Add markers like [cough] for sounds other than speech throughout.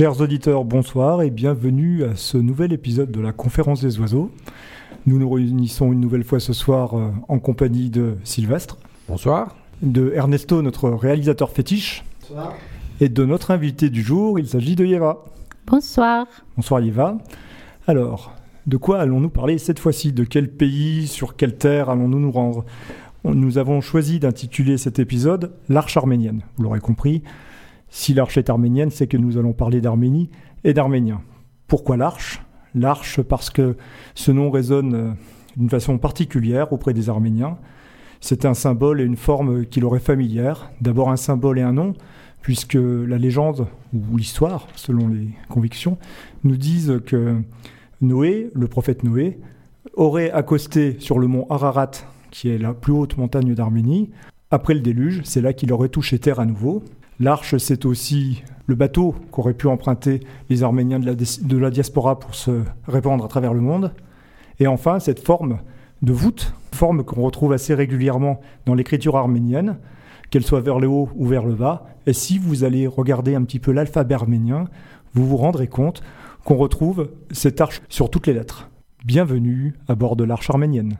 Chers auditeurs, bonsoir et bienvenue à ce nouvel épisode de la conférence des oiseaux. Nous nous réunissons une nouvelle fois ce soir euh, en compagnie de Sylvestre. Bonsoir. De Ernesto, notre réalisateur fétiche. Bonsoir. Et de notre invité du jour, il s'agit de Yeva. Bonsoir. Bonsoir Yeva. Alors, de quoi allons-nous parler cette fois-ci? De quel pays, sur quelle terre allons-nous nous rendre? Nous avons choisi d'intituler cet épisode L'Arche arménienne. Vous l'aurez compris, si l'arche est arménienne, c'est que nous allons parler d'Arménie et d'Arméniens. Pourquoi l'arche? L'arche parce que ce nom résonne euh, d'une façon particulière auprès des Arméniens. C'est un symbole et une forme qui leur familière. D'abord un symbole et un nom, puisque la légende, ou l'histoire, selon les convictions, nous disent que Noé, le prophète Noé, aurait accosté sur le mont Ararat, qui est la plus haute montagne d'Arménie, après le déluge, c'est là qu'il aurait touché terre à nouveau. L'arche, c'est aussi le bateau qu'auraient pu emprunter les Arméniens de la, diaspora pour se répandre à travers le monde. Et enfin, cette forme de voûte, forme qu'on retrouve assez régulièrement dans l'écriture arménienne, qu'elle soit vers le haut ou vers le bas. Et si vous allez regarder un petit peu l'alphabet arménien, vous vous rendrez compte qu'on retrouve cette arche sur toutes les lettres. Bienvenue à bord de l'arche arménienne.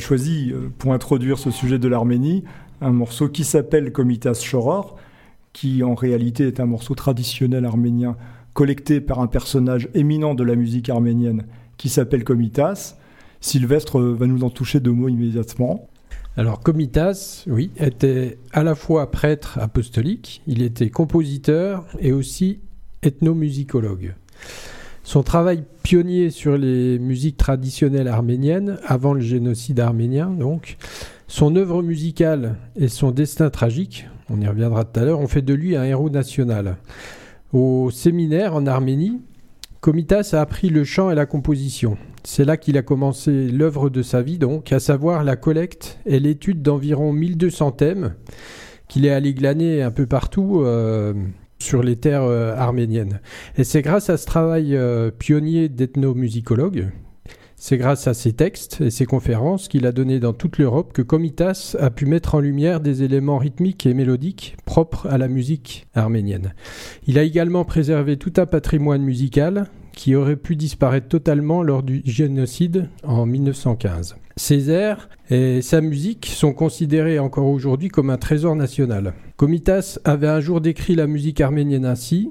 Choisi, pour introduire ce sujet de l'Arménie, un morceau qui s'appelle Komitas Shoror, qui en réalité est un morceau traditionnel arménien collecté par un personnage éminent de la musique arménienne qui s'appelle Komitas. Sylvestre va nous en toucher deux mots immédiatement. Alors Komitas, oui, était à la fois prêtre apostolique, il était compositeur et aussi ethnomusicologue. Son travail pionnier sur les musiques traditionnelles arméniennes, avant le génocide arménien donc, son œuvre musicale et son destin tragique, on y reviendra tout à l'heure, ont fait de lui un héros national. Au séminaire en Arménie, Komitas a appris le chant et la composition. C'est là qu'il a commencé l'œuvre de sa vie, donc, à savoir la collecte et l'étude d'environ 1200 thèmes qu'il est allé glaner un peu partout euh, sur les terres euh, arméniennes. Et c'est grâce à ce travail euh, pionnier d'ethnomusicologue c'est grâce à ses textes et ses conférences qu'il a donné dans toute l'Europe que Komitas a pu mettre en lumière des éléments rythmiques et mélodiques propres à la musique arménienne. Il a également préservé tout un patrimoine musical qui aurait pu disparaître totalement lors du génocide en 1915. Ses airs et sa musique sont considérés encore aujourd'hui comme un trésor national. Komitas avait un jour décrit la musique arménienne ainsi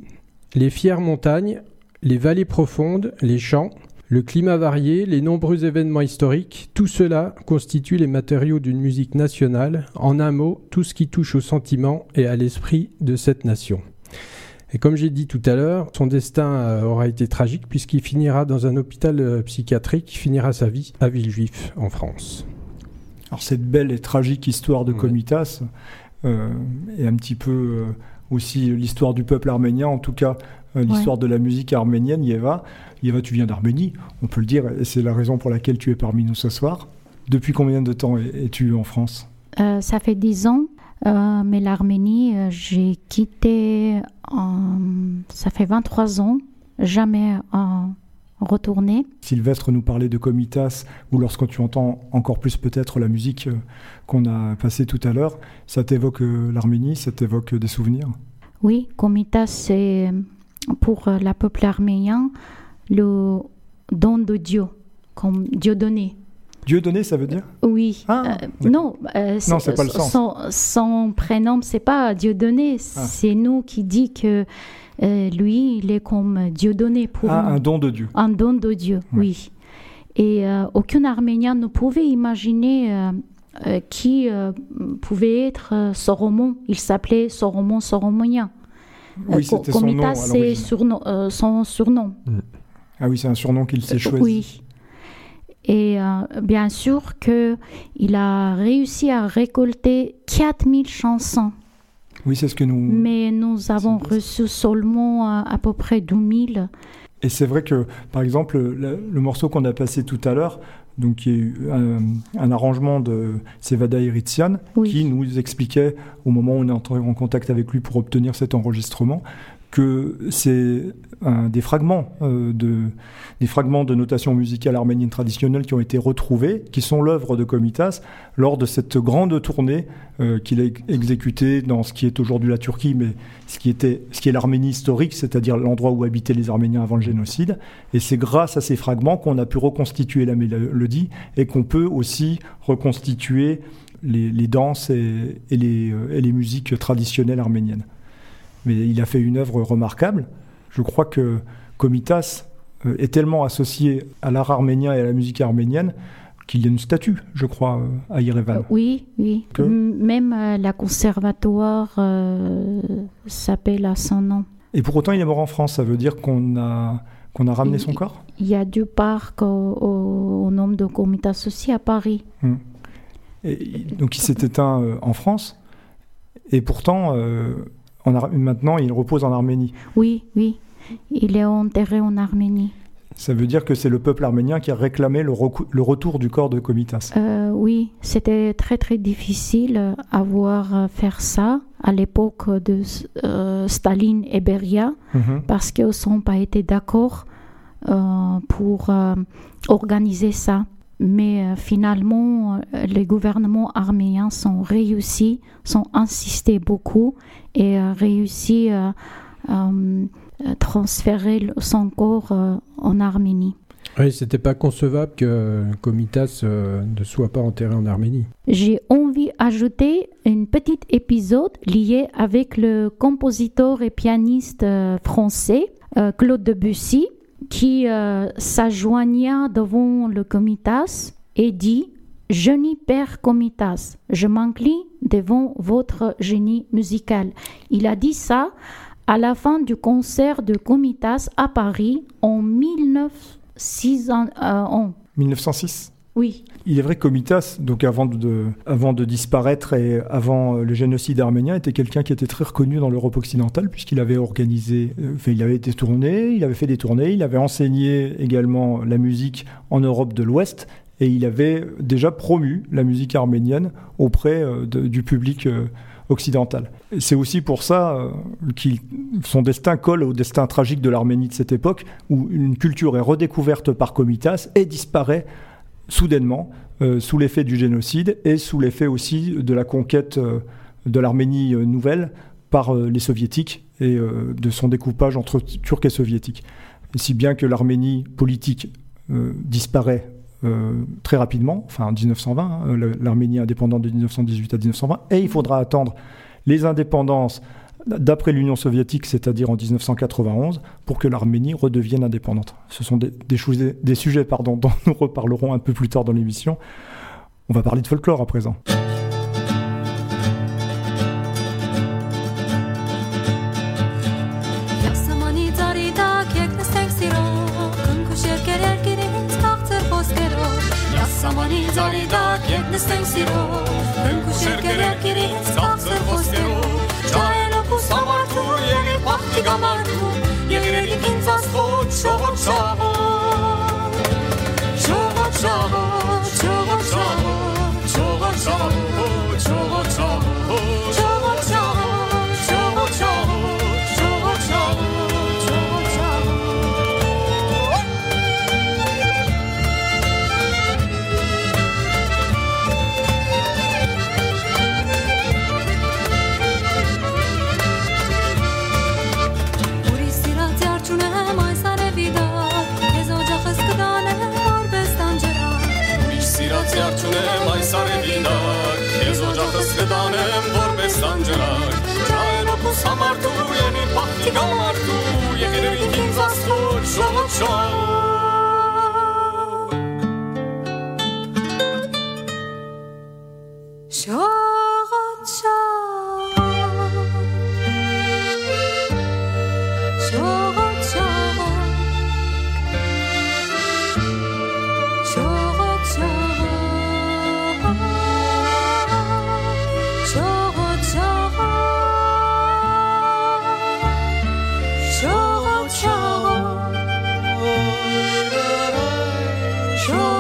les fières montagnes, les vallées profondes, les champs, le climat varié, les nombreux événements historiques, tout cela constitue les matériaux d'une musique nationale, en un mot, tout ce qui touche au sentiment et à l'esprit de cette nation. Et comme j'ai dit tout à l'heure, son destin euh, aura été tragique puisqu'il finira dans un hôpital euh, psychiatrique, finira sa vie à Villejuif, en France. Alors cette belle et tragique histoire de Comitas euh, est un petit peu aussi l'histoire du peuple arménien, en tout cas l'histoire de la musique arménienne, Yeva. Yeva, tu viens d'Arménie, on peut le dire, et c'est la raison pour laquelle tu es parmi nous ce soir. Depuis combien de temps es-tu en France? Euh, Ça fait dix ans, euh, mais l'Arménie, euh, j'ai quitté, ça fait 23 ans, jamais retourné. Sylvestre nous parlait de Comitas, ou lorsque tu entends encore plus peut-être la musique qu'on a passée tout à l'heure, ça t'évoque l'Arménie, ça t'évoque des souvenirs? Oui, Comitas, c'est pour le peuple arménien le don de Dieu, comme Dieu donné. Dieu donné, ça veut dire Oui. Ah, euh, non, euh, non c'est pas le sens. Son, son prénom, c'est pas Dieu donné. Ah. C'est nous qui dit que euh, lui, il est comme Dieu donné pour ah, un don de Dieu. Un don de Dieu, oui. Et aucun Arménien ne pouvait imaginer qui pouvait être Soromon. Il s'appelait Soromon Soromonien. Oui, c'était son nom. c'est son surnom. Ah oui, c'est un surnom qu'il s'est choisi. Oui. Et euh, bien sûr qu'il a réussi à récolter 4000 chansons. Oui, c'est ce que nous... Mais nous avons reçu seulement euh, à, peu près 2000. Et c'est vrai que, par exemple, le, morceau qu'on a passé tout à l'heure, donc qui est un, un arrangement de Sevada Iritsian, qui nous expliquait, au moment où on est entré en contact avec lui pour obtenir cet enregistrement, que c'est des fragments euh, de des fragments de notation musicale arménienne traditionnelle qui ont été retrouvés, qui sont l'œuvre de Komitas lors de cette grande tournée euh, qu'il a exécutée dans ce qui est aujourd'hui la Turquie, mais ce qui était ce qui est l'Arménie historique, c'est-à-dire l'endroit où habitaient les Arméniens avant le génocide. Et c'est grâce à ces fragments qu'on a pu reconstituer la mélodie et qu'on peut aussi reconstituer les, danses et, les, euh, et les musiques traditionnelles arméniennes mais il a fait une œuvre remarquable. Je crois que Komitas euh, est tellement associé à l'art arménien et à la musique arménienne qu'il y a une statue, je crois, euh, à Yerevan. Euh, oui, oui. Même la conservatoire s'appelle à son nom. Et pour autant, il est mort en France. Ça veut dire qu'on a, qu'on a ramené son corps? Il y a du parc au, nom de Komitas aussi à Paris. Hmm. Et, donc il s'est éteint en France. Et pourtant, maintenant, il repose en Arménie. Oui, oui. Il est enterré en Arménie. Ça veut dire que c'est le peuple arménien qui a réclamé le, retour du corps de Komitas. Euh, oui, c'était très très difficile à voir euh, faire ça à l'époque de euh, Staline et Beria mhm. parce qu'ils n'ont pas été d'accord pour organiser ça. Mais finalement, les gouvernements arméniens sont réussis, sont insistés beaucoup et a réussi à, transférer son corps euh, en Arménie. Oui, c'était pas concevable que Komitas euh, ne soit pas enterré en Arménie. J'ai envie d'ajouter un petit épisode lié avec le compositeur et pianiste euh, français euh, Claude Debussy qui s'ajoigna devant le Comitas et dit Génie père Comitas, je m'incline devant votre génie musical. Il a dit ça à la fin du concert de Comitas à Paris en 1906. 1906 euh, Oui. Il est vrai que Comitas, donc avant de, disparaître et avant le génocide arménien, était quelqu'un qui était très reconnu dans l'Europe occidentale puisqu'il avait organisé, euh, il avait été tourné, il avait fait des tournées, il avait enseigné également la musique en Europe de l'Ouest et il avait déjà promu la musique arménienne auprès euh, du public euh, occidental. C'est aussi pour ça euh, que son destin colle au destin tragique de l'Arménie de cette époque, où une culture est redécouverte par Komitas et disparaît soudainement sous l'effet du génocide et sous l'effet aussi de la conquête de l'Arménie nouvelle par les soviétiques et de son découpage entre turcs et soviétiques. Si bien que l'Arménie politique disparaît euh, très rapidement, enfin en 1920, hein, l'Arménie indépendante de 1918 à 1920, et il faudra attendre les indépendances d'après l'Union soviétique, c'est-à-dire en 1991, pour que l'Arménie redevienne indépendante. Ce sont des, sujets dont nous reparlerons un peu plus tard dans l'émission. On va parler de folklore à présent. nachtigall Ci gallar tu, je heroin kim zasluč, ovo. word of our.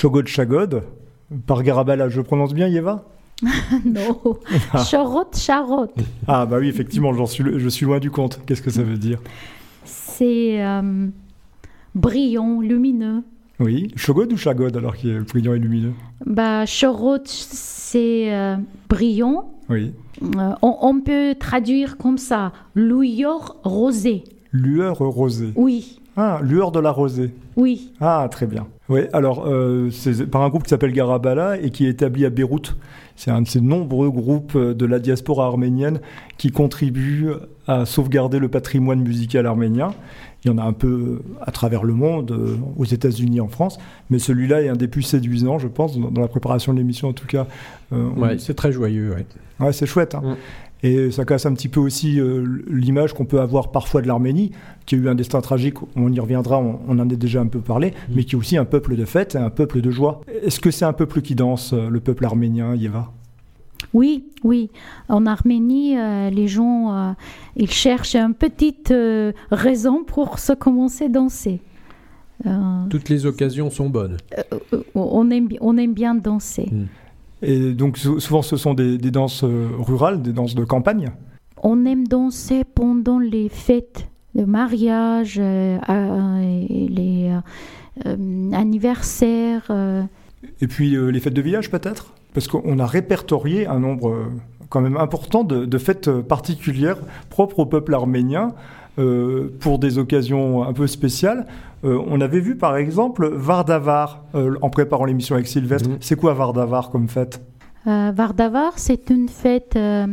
Shogod Shagod, par Garabala. Je prononce bien, Yeva [laughs] Non, Charot Charot. Ah bah oui, effectivement, suis, je suis loin du compte. Qu'est-ce que ça veut dire? C'est euh, brillant, lumineux. Oui, Shogod ou Shagod alors qui est brillant et lumineux? Bah, Charot, c'est euh, brillant. Oui. Euh, on, on peut traduire comme ça, lueur rosée. Lueur rosée. Oui, Ah, lueur de la rosée. oui. Ah, très bien. Oui, alors, euh, c'est par un groupe qui s'appelle Garabala et qui est établi à Beyrouth. C'est un de ces nombreux groupes euh, de la diaspora arménienne qui contribuent à sauvegarder le patrimoine musical arménien. Il y en a un peu à travers le monde, euh, aux États-Unis, en France, mais celui-là est un des plus séduisants, je pense, dans dans la préparation de l'émission en tout cas. Euh, on- Ouais, c'est très joyeux. ouais. Ouais, c'est chouette. hein. Mm. Et ça casse un petit peu aussi euh, l'image qu'on peut avoir parfois de l'Arménie, qui a eu un destin tragique, on y reviendra, on, on en a déjà un peu parlé, mais qui est aussi un peuple de fête, et un peuple de joie. Est-ce que c'est un peuple qui danse, euh, le peuple arménien, Yeva? Oui, oui. En Arménie, euh, les gens, euh, ils cherchent une petite euh, raison pour se commencer à danser. Euh, Toutes les occasions sont bonnes. euh, on, aime, on aime bien danser. Et donc sou- souvent ce sont des, des danses euh, rurales, des danses de campagne. On aime danser pendant les fêtes de mariage, euh, les euh, anniversaires. euh. Et puis les fêtes de village peut-être? Parce qu'on a répertorié un nombre quand même important de, de fêtes particulières propres au peuple arménien euh, pour des occasions un peu spéciales. Euh, on avait vu par exemple Vardavar euh, en préparant l'émission avec Sylvestre. Mhm. C'est quoi Vardavar comme fête? Euh, Vardavar, c'est une fête euh,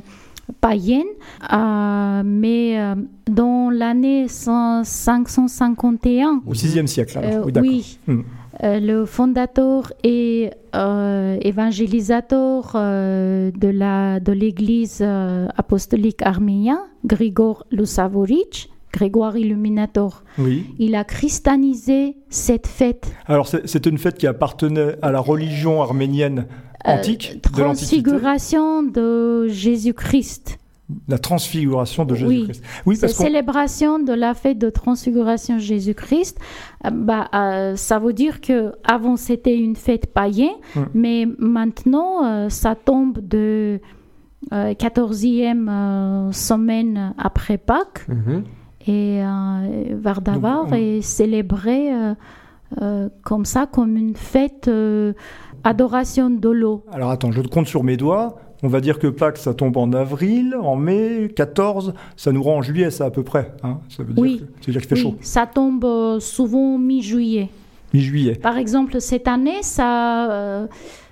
païenne, euh, mais euh, dans l'année 100 551, Au 6e siècle alors. Euh, Oui, d'accord. oui. Hmm. Euh, le fondateur et euh, évangélisateur euh, de la de l'Église apostolique arménienne, Grigor Lusavoric, Grégoire Illuminator, Oui. il a christianisé cette fête. Alors c'est une fête qui appartenait à la religion arménienne antique Euh, de l'Antiquité. transfiguration de Jésus-Christ. La transfiguration de. Jésus-Christ. Oui, parce qu'on célébration de la fête de transfiguration de Jésus-Christ, euh, bah, euh, ça veut dire que avant c'était une fête païenne, Mm. mais maintenant euh, ça tombe de euh, 14e euh, semaine après Pâques Mhm. et Vardavar Donc, on- est célébré comme ça, comme une fête adoration de l'eau. Alors attends, je compte sur mes doigts. On va dire que Pâques, ça tombe en avril, en mai, 14. Ça nous rend en juillet, ça à peu près. hein. Ça veut dire Oui. que- qu'il fait Oui, chaud. ça tombe euh, souvent mi-juillet. Mi-juillet. Par exemple, cette année, ça, euh,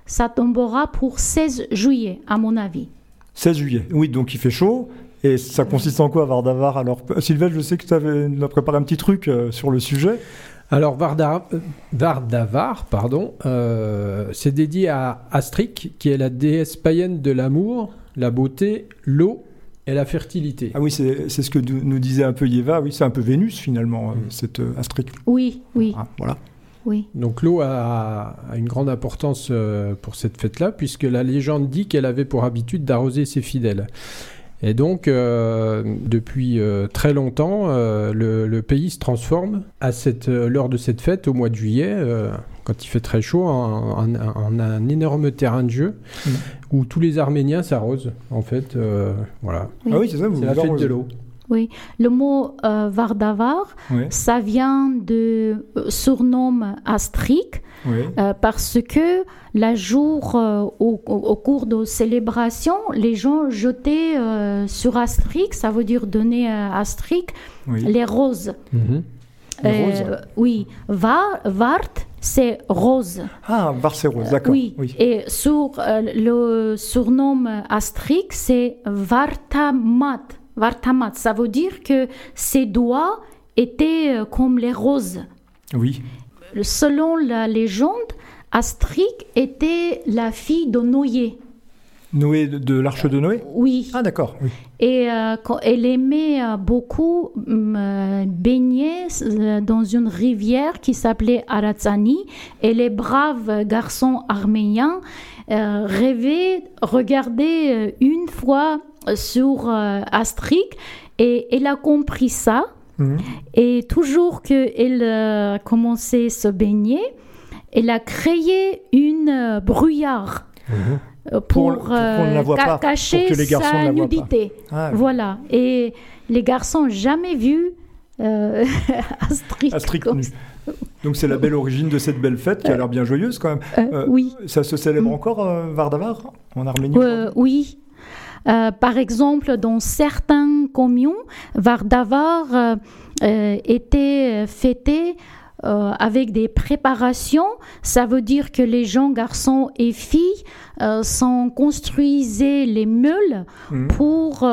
ça tombera pour 16 juillet, à mon avis. 16 juillet. Oui, donc il fait chaud. Et ça consiste en quoi, Vardavar Alors, Sylvain, je sais que tu avais préparé un petit truc euh, sur le sujet. Alors Varda- euh, Vardavar, pardon, euh, c'est dédié à Astrik, qui est la déesse païenne de l'amour, la beauté, l'eau et la fertilité. Ah oui, c'est c'est ce que nous disait un peu Yeva. Oui, c'est un peu Vénus, finalement, Mm. cette euh, Astrid. Oui, oui, Ah, voilà. oui. Donc l'eau a, a une grande importance euh, pour cette fête-là, puisque la légende dit qu'elle avait pour habitude d'arroser ses fidèles. Et donc, euh, depuis euh, très longtemps, euh, le, le pays se transforme à cette, euh, lors de cette fête, au mois de juillet, euh, quand il fait très chaud, en, en- en un énorme terrain de jeu Mm. où tous les Arméniens s'arrosent. En fait, euh, voilà. Ah oui, c'est ça, vous c'est la fête arrosez. de l'eau. Oui, le mot euh, Vardavar, ça vient de euh, surnom Astrik ouais. euh, parce que la jour euh, au, cours de célébration, les gens jetaient euh, sur Astrik, ça veut dire donner à Astrik oui. les roses. Mhm. Les roses. oui, var, Vart, c'est rose. Ah, Barcéros, d'accord. Oui. oui. Et sur euh, le surnom Astrik, c'est Vartamat. Vartamat, ça veut dire que ses doigts étaient euh, comme les roses. Oui. Selon la légende, Astrik était la fille de Noé. Noé de, l'arche de Noé? Oui. Ah, d'accord. Oui. Et euh, elle aimait euh, beaucoup euh, baigner dans une rivière qui s'appelait Aratsani. Et les braves garçons arméniens euh, rêvaient regarder euh, une fois sur euh, Astrik. Et elle a compris ça. Mhm. Et toujours qu'elle euh, commençait à se baigner, elle a créé une euh, brouillard euh, Pour- euh, ca- pas, cacher pour sa nudité. Ah, Voilà. Et les garçons n'ont jamais vu euh, [laughs] ça. Donc c'est la belle origine de cette belle fête qui a l'air bien joyeuse quand même. Euh, Euh, oui. Ça se célèbre Mm. encore, euh, Vardavar, en Arménie Euh, oui. Euh, par exemple, dans certains communes, Vardavar euh, euh, était fêté avec des préparations. Ça veut dire que les gens, garçons et filles, s'en construisaient les meules Mhm. pour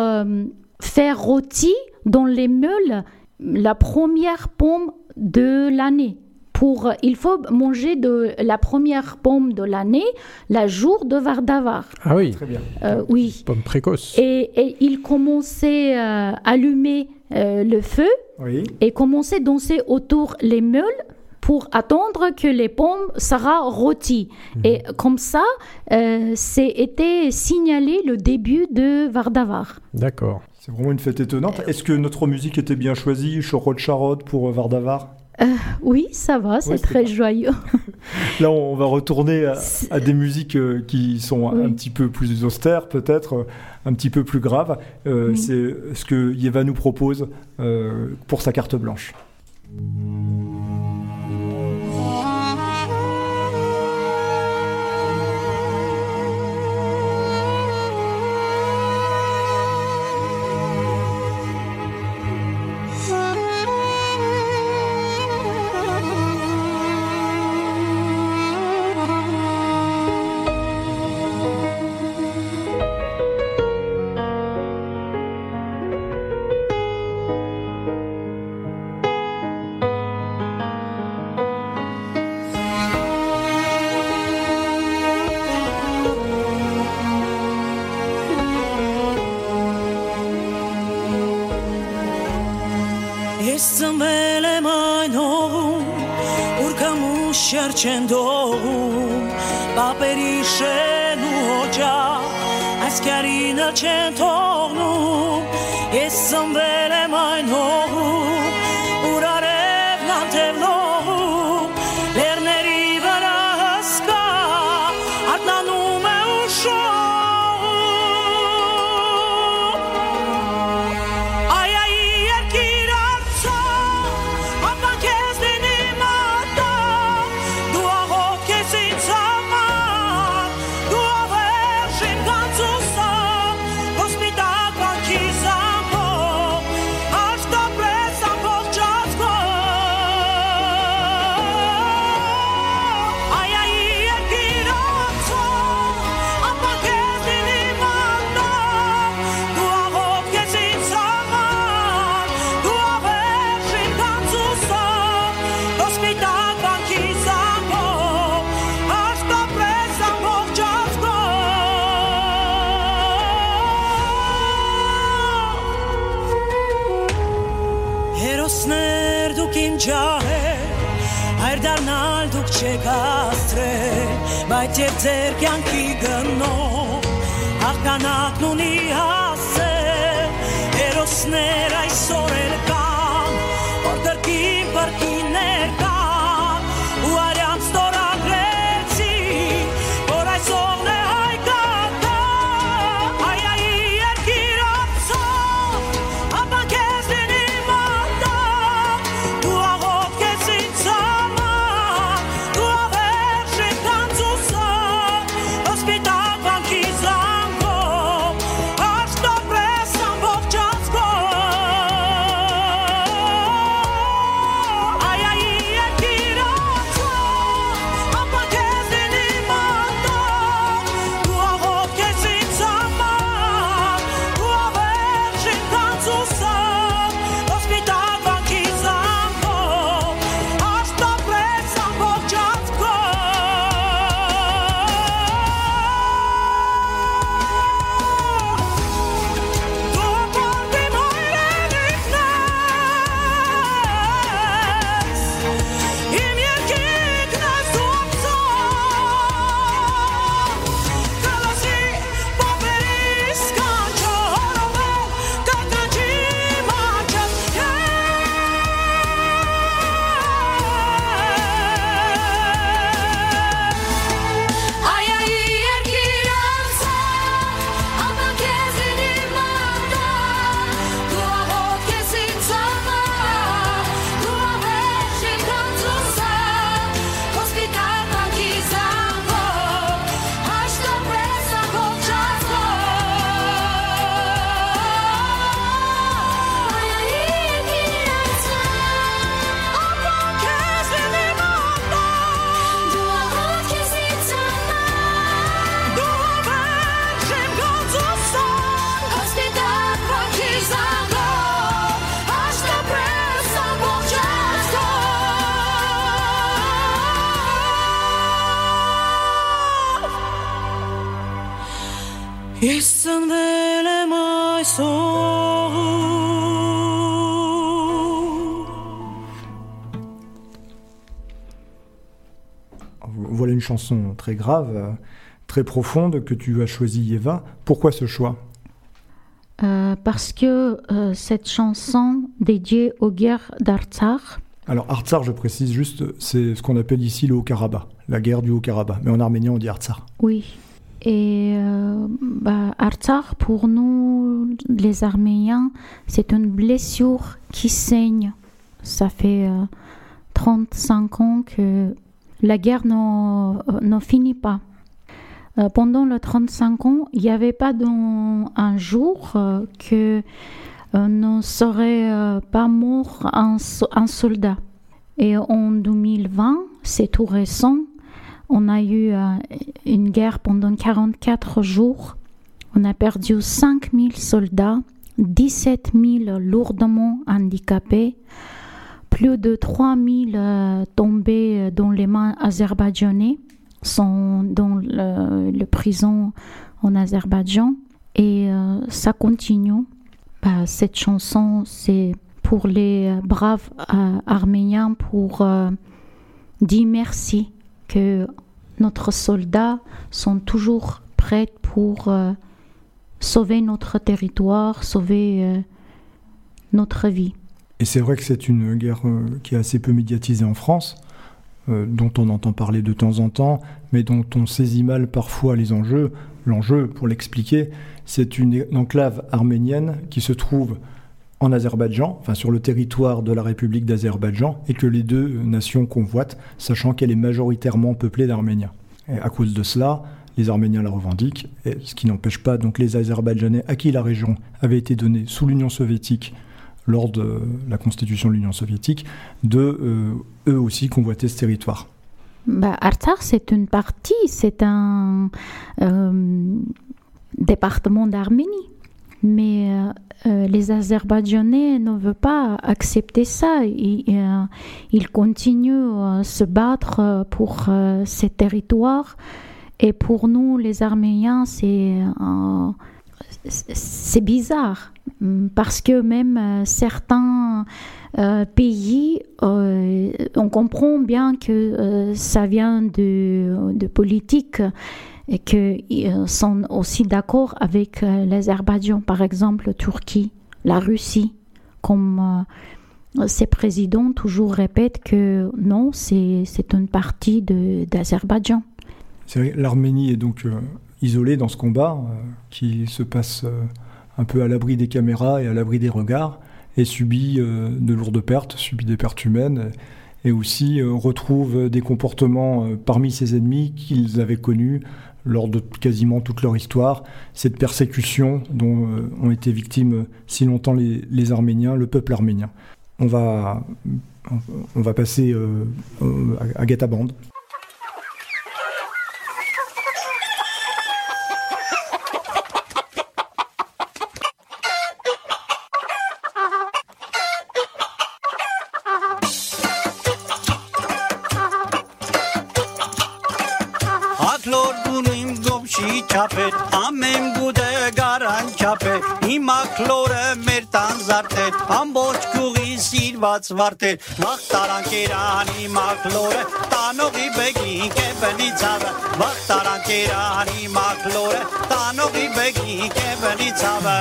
faire rôti dans les meules la première pomme de l'année. Pour, il faut manger de la première pomme de l'année, la jour de Vardavar. Ah oui, Très bien. Euh, oui. pomme précoce. Et, et il commençait à allumer euh, le feu Oui. et commençait à danser autour les meules pour attendre que les pommes sera rôties. Et comme ça, euh, c'était signalé le début de Vardavar. D'accord. C'est vraiment une fête étonnante. Est-ce que notre musique était bien choisie Chorod Charod pour euh, Oui, ça va, c'est Ouais, très joyeux. [laughs] Là, on va retourner à, des musiques euh, qui sont un petit peu plus austères, peut-être, euh, un petit peu plus graves. Euh, Oui. C'est ce que Yeva nous propose pour sa carte blanche. Ես ծնվել եմ այն հողում, ուր կամուշ չեն դողում, բապերի շեն ու հոջա, այս կյարինը չեն թողնում, ես ծնվել Ջահեր, հայր դառնալ դուք չեք հաստրել, բայց եւ ձեր կյանքի գնով, հաղթանակն ունի հասել, հերոսներ այսօր էլ կան, որ դրկին բրկիներ Voilà une chanson très grave, très profonde que tu as choisie, Eva. Pourquoi ce choix? Euh, parce que euh, cette chanson dédiée aux guerres d'Artsakh, Alors Artsar, je précise juste, c'est ce qu'on appelle ici le Haut-Karabakh, la guerre du Haut-Karabakh. Mais en arménien, on dit Artsar. oui. Et euh, bah, pour nous, les Arméniens, c'est une blessure qui saigne. Ça fait euh, 35 ans que la guerre n'en euh, finit pas. Euh, pendant les 35 ans, il n'y avait pas un jour euh, que euh, ne serait pas mort un, un soldat. Et en 2020, c'est tout récent, on a eu euh, une guerre pendant 44 jours. On a perdu 5000 soldats, 17 000 lourdement handicapés, plus de 3000 euh, tombés dans les mains azerbaïdjanais, sont dans le, le prison en Azerbaïdjan. Et euh, ça continue. Bah, cette chanson, c'est pour les braves Arméniens pour dire merci que notre soldats sont toujours prêts pour euh, sauver notre territoire, sauver euh, notre vie. Et c'est vrai que c'est une guerre euh, qui est assez peu médiatisée en France, dont on entend parler de temps en temps, mais dont on saisit mal parfois les enjeux. L'enjeu, pour l'expliquer, c'est une enclave arménienne qui se trouve en Azerbaïdjan, enfin sur le territoire de la République d'Azerbaïdjan, et que les deux nations convoitent, sachant qu'elle est majoritairement peuplée d'Arméniens. Et à cause de cela, les Arméniens la revendiquent, ce qui n'empêche pas donc les Azerbaïdjanais à qui la région avait été donnée sous l'Union soviétique lors de la constitution de l'Union soviétique, de euh, eux aussi convoiter ce territoire. Bah, Artsakh, c'est une partie, c'est un euh, département d'Arménie. Mais euh, euh, les Azerbaïdjanais ne veulent pas accepter ça. Ils, euh, continuent à se battre pour ces territoires. Et pour nous, les Arméniens, c'est c'est bizarre. Parce que même certains pays, on comprend bien que ça vient de, de politique et qu'ils sont aussi d'accord avec euh, l'Azerbaïdjan, par exemple, la Turquie, la Russie, comme euh, ces présidents toujours répètent que non, c'est une partie d'Azerbaïdjan. L'Arménie est donc euh, isolée dans ce combat euh, qui se passe euh, un peu à l'abri des caméras et à l'abri des regards et subit euh, de lourdes pertes, subit des pertes humaines et aussi euh, retrouve des comportements euh, parmi ses ennemis qu'ils avaient connus lors de quasiment toute leur histoire, cette persécution dont euh, ont été victimes euh, si longtemps les, Arméniens, le peuple arménien. On va, on va passer euh, à, à Gataband. Շիրակի չապետ ամեն բուդը գարան չապետ հիմա քլորը մեր տան զարտեր ամբողջ գյուղի սիրված վարտեր վախ տարանքերանի մաքլորը տանողի բեգին կեբնի ցավը վախ տարանքերանի մաքլորը տանողի բեգին կեբնի ցավը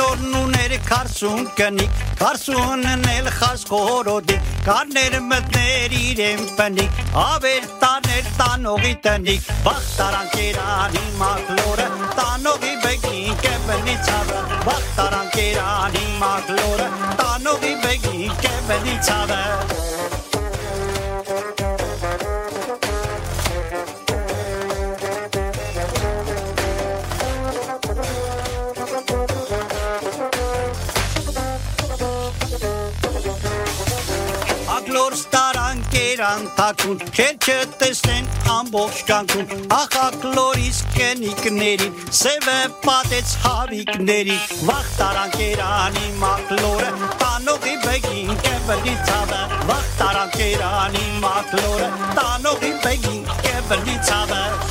Lord, no քարսուն կնիկ, քարսունն էլ խասխորոդիկ, կարներ մտներ իրեն պնիկ, ավեր տաներ տանողի տնիկ, բախ տարան կերանի մակլորը, տանողի բեգին կեպնի ցավը, բախ տարան կերանի մակլորը, տանողի բեգին կեպնի ցավը։ շանթակուն Քեր չտեսնեն ամբողջ կյանքում Ախակ լորիս կենիկներին Սևը պատեց հավիկների Վախ տարան կերանի մակլորը Տանողի բեգին կևրի ծավը Վախ տարան կերանի մակլորը Տանողի բեգին կևրի ծավը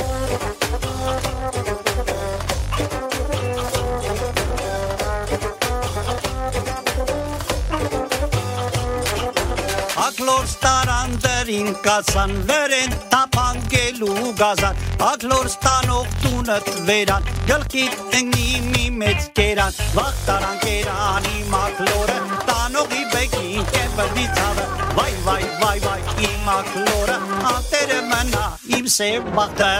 Ակլոր ստարան դրին կացան լերեն տապանգելու գազան Ակլոր ստանող տունըտ վերան գլկիտ ընգնի մի մեծ կերան վախտարան կերանի մակլորը տանողի բեկին կեպրդի ցավը վայ վայ վայ վայ իմ մակլորը անտերը մնա իմ սև բախտը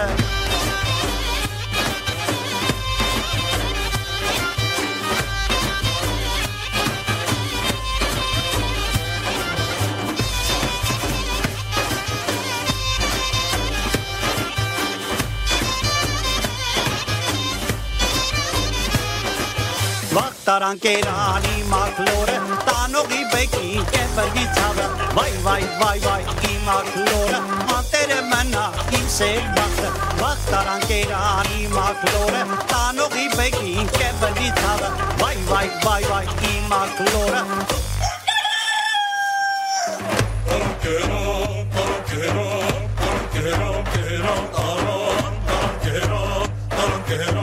Տեսարան կերանի մաքլորը տանողի բեկին կեբրի ցավը վայ վայ վայ վայ իմ մաքլորը մատերը մնա իմ սեր բախտը բախտարան կերանի մաքլորը տանողի բեկին կեբրի ցավը վայ վայ վայ վայ իմ մաքլորը Կերա, կերա, կերա, կերա, տարան, տարան, կերա, տարան, կերա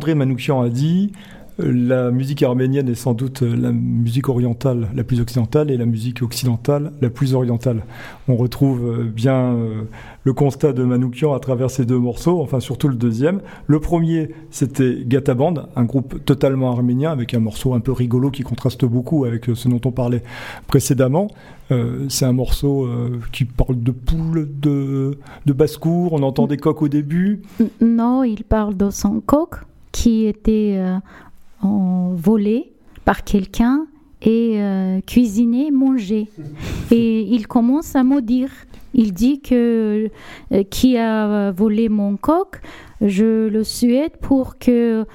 André Manoukian a dit la musique arménienne est sans doute la musique orientale la plus occidentale et la musique occidentale la plus orientale. On retrouve euh, bien euh, le constat de Manoukian à travers ces deux morceaux, enfin surtout le deuxième. Le premier, c'était Gataband, un groupe totalement arménien avec un morceau un peu rigolo qui contraste beaucoup avec ce dont on parlait précédemment. Euh, c'est un morceau qui parle de poules, de, de basse-cour, on entend des coqs au début. Non, il parle de son coq qui était volé par quelqu'un et euh, cuisiné, mangé. [laughs] Et il commence à maudire. Il dit que euh, qui a volé mon coq, je le souhaite pour que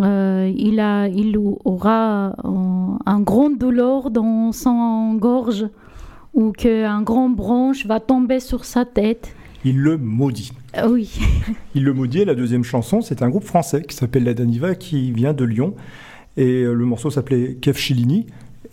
euh, il, a, il aura un grand douleur dans son gorge ou qu'un grand branche va tomber sur sa tête. Il le maudit. Oui. [laughs] il le maudit. la deuxième chanson, c'est un groupe français qui s'appelle La Daniva, qui vient de Lyon. Et le morceau s'appelait Kev Chilini.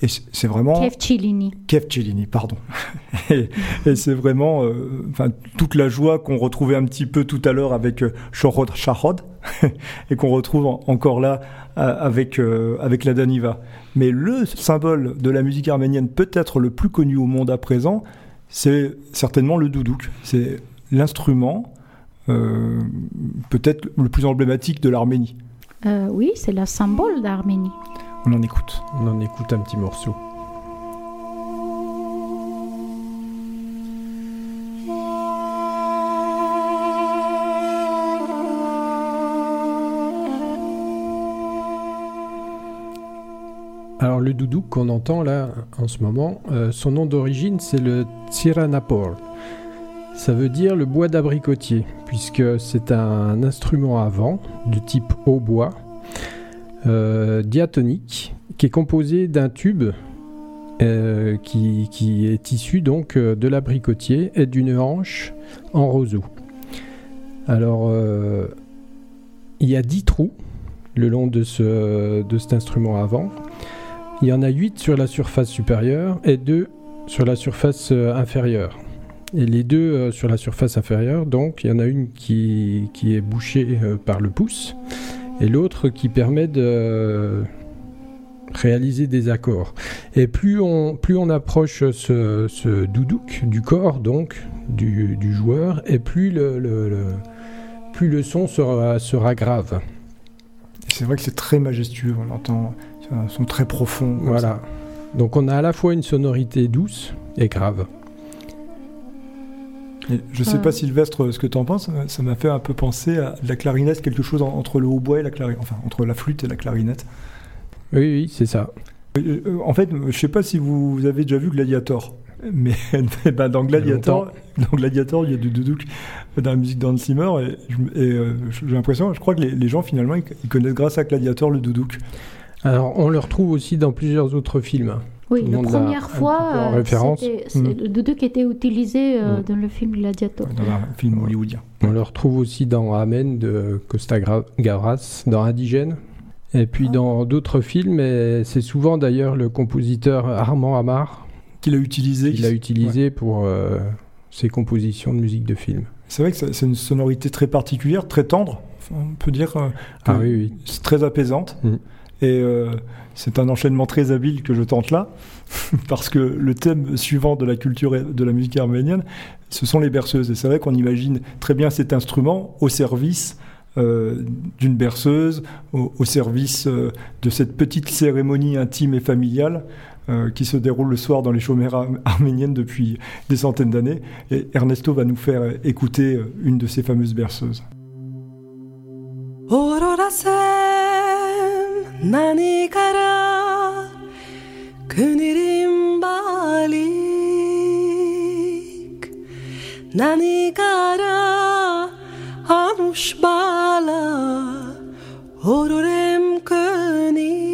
Et c'est vraiment. Kevchilini. Kevchilini, pardon. [laughs] et, c'est vraiment euh, enfin, toute la joie qu'on retrouvait un petit peu tout à l'heure avec Shorod euh, Shahod [laughs] et qu'on retrouve encore là euh, avec, avec la Daniva. Mais le symbole de la musique arménienne, peut-être le plus connu au monde à présent, c'est certainement le doudouk. C'est l'instrument peut-être le plus emblématique de l'Arménie. oui, c'est le symbole d'Arménie. On en écoute. On en écoute un petit morceau. Alors le doudou qu'on entend là en ce moment, euh, son nom d'origine c'est le Tsiranapor. Ça veut dire le bois d'abricotier, puisque c'est un instrument à vent de type hautbois euh, diatonique qui est composé d'un tube euh, qui, est issu donc euh, de l'abricotier et d'une hanche en roseau. Alors, il y a 10 trous le long de, de cet instrument avant. Il y en a 8 sur la surface supérieure et 2 sur la surface inférieure. Et les deux sur la surface inférieure, donc il y en a une qui, qui est bouchée par le pouce et l'autre qui permet de réaliser des accords. Et plus on, plus on approche ce, ce doudouk du corps, donc du, du joueur, et plus le, le, plus le son sera, sera grave. C'est vrai que c'est très majestueux, on entend un son très profond. Voilà. Donc on a à la fois une sonorité douce et grave je ne sais pas, Sylvestre, ce que tu en penses. Ça m'a fait un peu penser à la clarinette, quelque chose entre le hautbois et la clarinette, enfin entre la flûte et la clarinette. Oui, oui, c'est ça. Euh, euh, en fait, je ne sais pas si vous avez déjà vu Gladiator. Mais [laughs] ben, dans, Gladiator, dans Gladiator, il y a du doudouk dans la musique d'Hans Zimmer. Et, euh, j'ai l'impression, je crois que les, gens, finalement, ils, connaissent grâce à Gladiator le doudouk. Alors, on le retrouve aussi dans plusieurs autres films. Oui, la première fois, c'était mm. le doudou qui était utilisé euh, mm. dans le film Gladiator. Dans un film hollywoodien. On le retrouve aussi dans Amen de Costa Gavras, dans Indigène. Et puis ah. dans d'autres films, et c'est souvent d'ailleurs le compositeur Armand Amar qui l'a utilisé, qui l'a utilisé pour euh, ses compositions de musique de film. C'est vrai que c'est une sonorité très particulière, très tendre. On peut dire euh, ah, oui, oui. c'est très apaisante. Mm. Et c'est un enchaînement très habile que je tente là, [laughs] parce que le thème suivant de la culture de la musique arménienne, ce sont les berceuses. Et c'est vrai qu'on imagine très bien cet instrument au service euh, d'une berceuse, au, service euh, de cette petite cérémonie intime et familiale euh, qui se déroule le soir dans les chaumières arméniennes depuis des centaines d'années. Et Ernesto va nous faire écouter une de ces fameuses berceuses. 何から国リンバリ何からあのしばら踊れんくに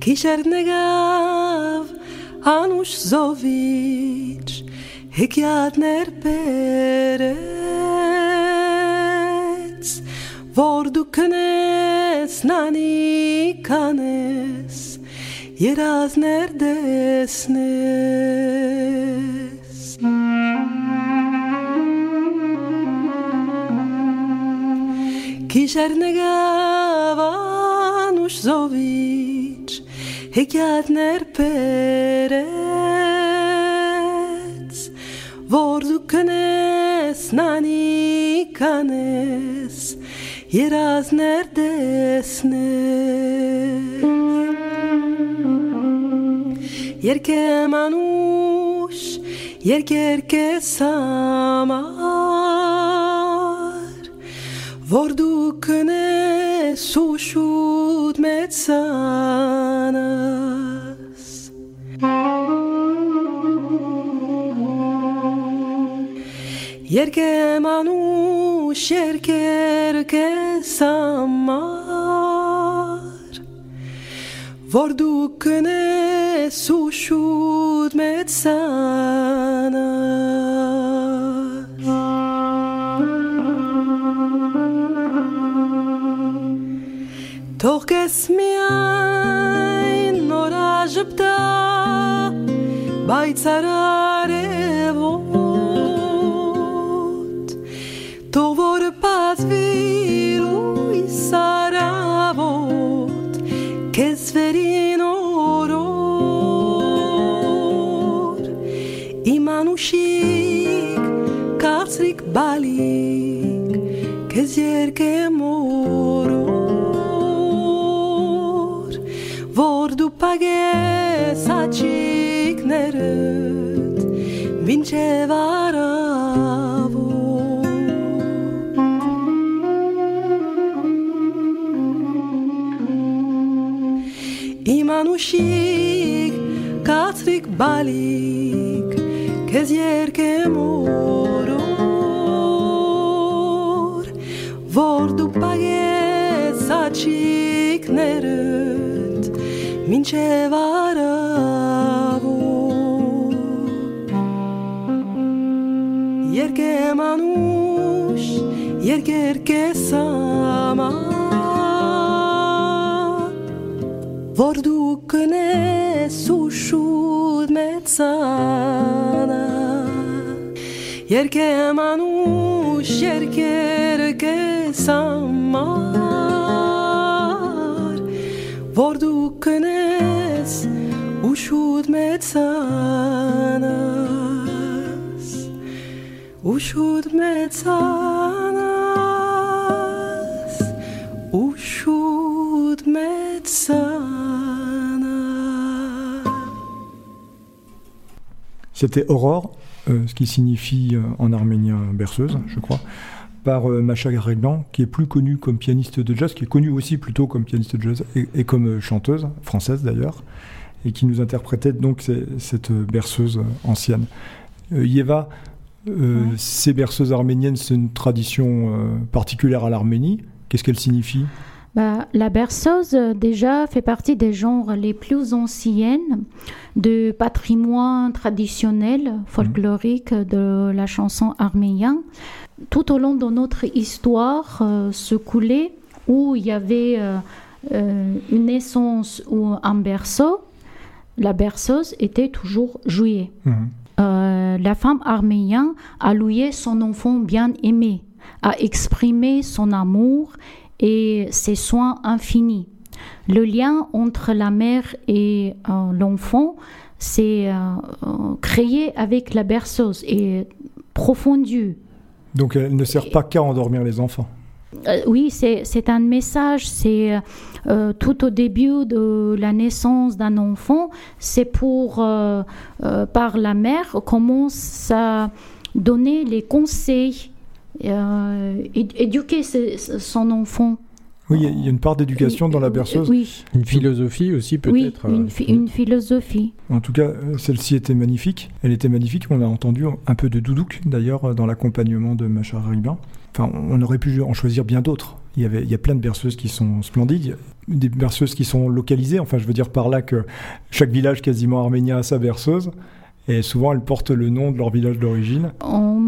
Kisher negav anush zovich hikyat ner pere որ Pordu kënes, nani kanes, jeraz nerdesnes. Kisher negavan ushzovich, hekat ner perets, vordu kënes, nani kanes, Երազներ դեսնես Երկեմ անուշ Երկերկե սամար Որ դու կնես ու շուտ մեծանաս Երկեմ անուշ cercher che s'ammar Var. Du këne sushut me të sanar Tokës mjajnë nora zhëpta Bajtë Որ դու կնես ու շուտ մեծանա Երկեմ անուշ երկերկե սամար Որ դու կնես ու շուտ մեծանաս Ու շուտ մեծանաս C'était Aurore, euh, ce qui signifie euh, en arménien berceuse, je crois, par euh, Macha Garreglan, qui est plus connue comme pianiste de jazz, qui est connue aussi plutôt comme pianiste de jazz et, et comme chanteuse, française d'ailleurs, et qui nous interprétait donc cette berceuse ancienne. Yeva, Ouais. ces berceuses arméniennes, c'est une tradition particulière à l'Arménie. Qu'est-ce qu'elle signifie? Bah, la berceuse, euh, déjà, fait partie des genres les plus anciennes du patrimoine traditionnel folklorique de la chanson arménienne. Tout au long de notre histoire euh, se coulait où il y avait euh, euh, une naissance ou un berceau, la berceuse était toujours jouée. Mhm. Euh, la femme arménienne a loué son enfant bien aimé, a exprimé son amour et ses soins infinis. Le lien entre la mère et euh, l'enfant s'est euh, euh, créé avec la berceuse et profondu. Donc elle ne sert pas qu'à endormir les enfants. Euh, oui, c'est c'est un message. C'est euh, tout au début de la naissance d'un enfant. C'est pour, euh, par la mère, commence à donner les conseils, euh, éd- éduquer son enfant. Oui, il y a- une part d'éducation dans la berceuse. Oui, Une philosophie aussi oui peut-être. une, euh, phi- une philosophie. En tout cas, euh, celle-ci était magnifique. Elle était magnifique. On a entendu un peu de doudouk, d'ailleurs, dans l'accompagnement de Macha Ribin. Enfin, on aurait pu en choisir bien d'autres. Il y, avait, il y a plein de berceuses qui sont splendides. Des berceuses qui sont localisées. Enfin, je veux dire par là que chaque village quasiment arménien a sa berceuse. Et souvent, elles portent le nom de leur village d'origine. On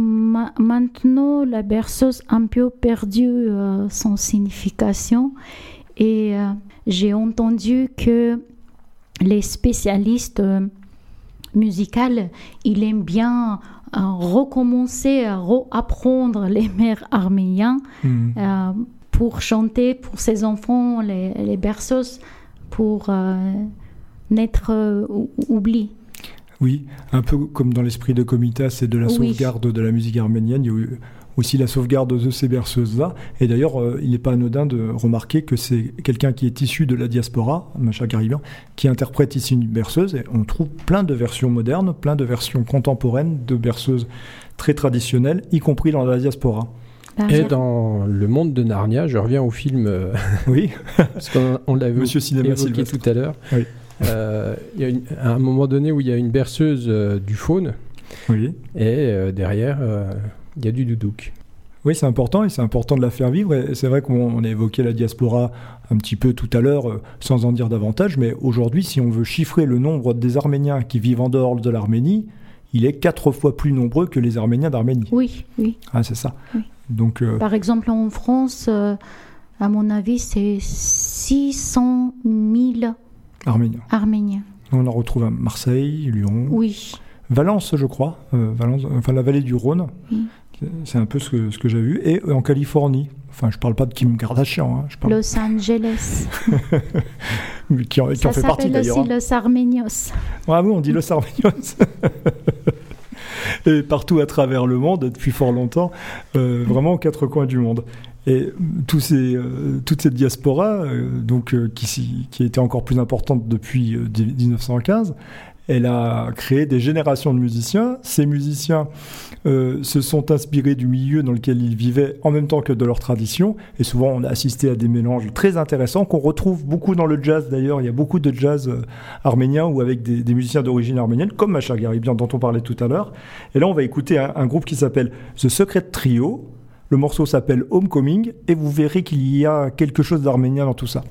ma- maintenant, la berceuse a un peu perdu euh, son signification et euh, j'ai entendu que les spécialistes euh, musicaux, ils aiment bien euh, recommencer à apprendre les mères arméniens euh, pour chanter pour ses enfants, les, les berceuses, pour n'être euh, ou- oublié. Oui, un peu comme dans l'esprit de Comitas et de la Oui. sauvegarde de la musique arménienne, il y a eu aussi la sauvegarde de ces berceuses-là. Et d'ailleurs, euh, il n'est pas anodin de remarquer que c'est quelqu'un qui est issu de la diaspora, Macha Garibian, qui interprète ici une berceuse. Et on trouve plein de versions modernes, plein de versions contemporaines de berceuses très traditionnelles, y compris dans la diaspora. Et dans le monde de Narnia, je reviens au film, euh, Oui, [laughs] parce qu'on on l'avait évoqué Sylvestre. tout à l'heure. Oui. Euh, Il y a une- à un moment donné où il y a une berceuse euh, du faune, oui. et euh, derrière, euh, il y a du doudouk. Oui, c'est important et c'est important de la faire vivre. Et c'est vrai qu'on on a évoqué la diaspora un petit peu tout à l'heure, sans en dire davantage, mais aujourd'hui, si on veut chiffrer le nombre des Arméniens qui vivent en dehors de l'Arménie, il est quatre fois plus nombreux que les Arméniens d'Arménie. Oui, oui. Ah, c'est ça. Oui. Donc, euh, Par exemple, en France, euh, à mon avis, c'est 600 000 Arméniens. On en retrouve à Marseille, Lyon, Oui, Valence, je crois, euh, Valence, enfin la vallée du Rhône. Oui. C'est un peu ce que, ce que j'ai vu. Et en Californie. Enfin, je parle pas de Kim Kardashian, hein, je parle Los Angeles. [laughs] qui en, qui Ça en fait partie s'appelle d'ailleurs. aussi hein. Los Armenios. Ah oui, on dit Los Armenios. [laughs] et partout à travers le monde, depuis fort longtemps, euh, vraiment aux quatre coins du monde. Et euh, toute cette diaspora, euh, donc, euh, qui, qui été encore plus importante depuis euh, 1915, elle a créé des générations de musiciens. Ces musiciens se sont inspirés du milieu dans lequel ils vivaient en même temps que de leur tradition. Et souvent, on a assisté à des mélanges très intéressants qu'on retrouve beaucoup dans le jazz d'ailleurs. Il y a beaucoup de jazz arménien ou avec des, musiciens d'origine arménienne, comme Macha Garibian dont on parlait tout à l'heure. Et là, on va écouter un groupe qui s'appelle The Secret Trio. Le morceau s'appelle Homecoming et vous verrez qu'il y a quelque chose d'arménien dans tout ça.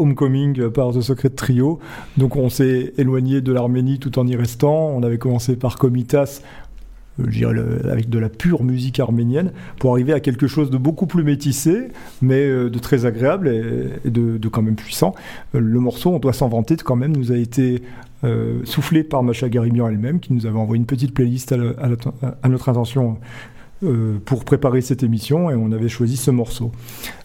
Homecoming par The Secret Trio. Donc on s'est éloigné de l'Arménie tout en y restant. On avait commencé par Komitas, euh, dirais avec de la pure musique arménienne, pour arriver à quelque chose de beaucoup plus métissé, mais euh, de très agréable et, de, quand même puissant. Euh, le morceau, on doit s'en vanter, quand même, nous a été soufflé par Macha Garimian elle-même, qui nous avait envoyé une petite playlist à, notre intention pour préparer cette émission, et on avait choisi ce morceau.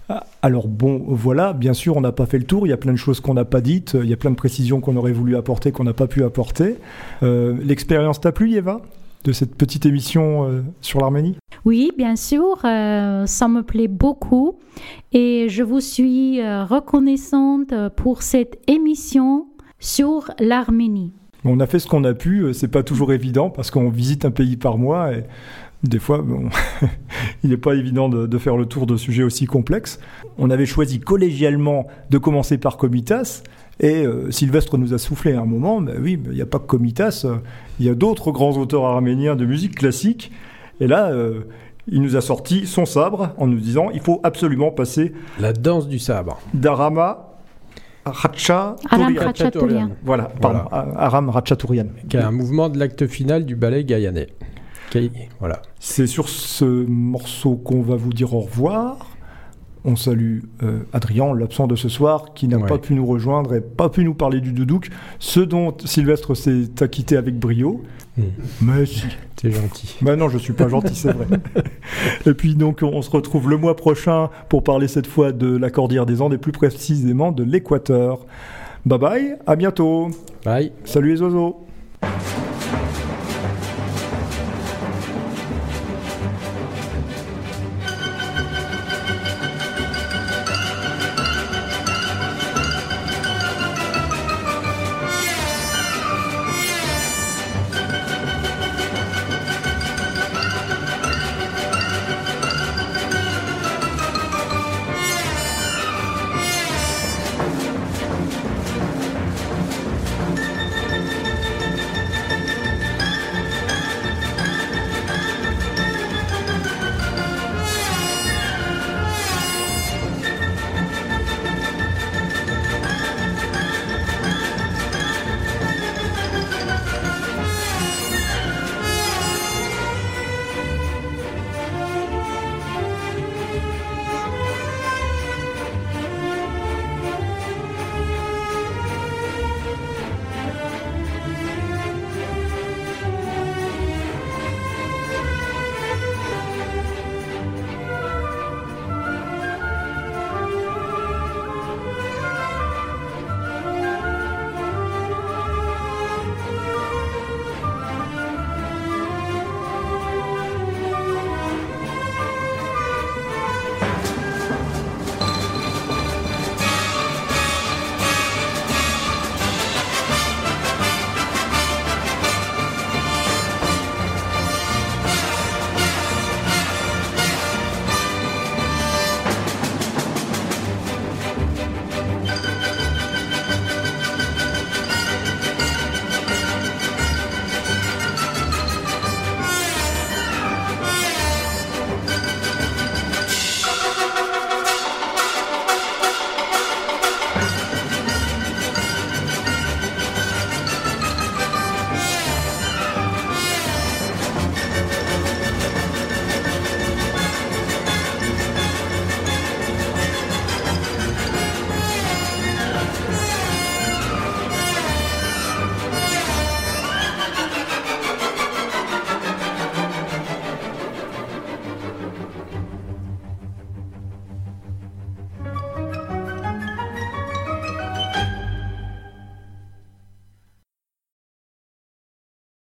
Ah, alors bon, voilà, bien sûr, on n'a pas fait le tour, il y a plein de choses qu'on n'a pas dites, il y a plein de précisions qu'on aurait voulu apporter, qu'on n'a pas pu apporter. L'expérience t'a plu, Eva de cette petite émission euh, sur l'Arménie? Oui, bien sûr, euh, ça me plaît beaucoup et je vous suis euh, reconnaissante pour cette émission sur l'Arménie. On a fait ce qu'on a pu, c'est pas toujours évident parce qu'on visite un pays par mois et des fois, bon, [laughs] il n'est pas évident de, faire le tour de sujets aussi complexes. On avait choisi collégialement de commencer par Comitas, et euh, Sylvestre nous a soufflé à un moment, ben oui, il n'y a pas que Komitas, euh, il y a d'autres grands auteurs arméniens de musique classique. Et là, euh, il nous a sorti son sabre en nous disant il faut absolument passer. La danse du sabre. D'Arama Ratcha Voilà, pardon, Aram Ratchaturian. Qui est un mouvement de l'acte final du ballet Voilà. C'est sur ce morceau qu'on va vous dire au revoir. On salue euh, Adrien, l'absent de ce soir, qui n'a pas pu nous rejoindre et pas pu nous parler du doudouk, ce dont Sylvestre s'est acquitté avec brio. Hmm. Mais si. T'es gentil. Mais non, je suis pas gentil, c'est vrai. [laughs] et puis donc, on se retrouve le mois prochain pour parler cette fois de la Cordillère des Andes et plus précisément de l'Équateur. Bye bye, à bientôt. Bye. Salut les oiseaux.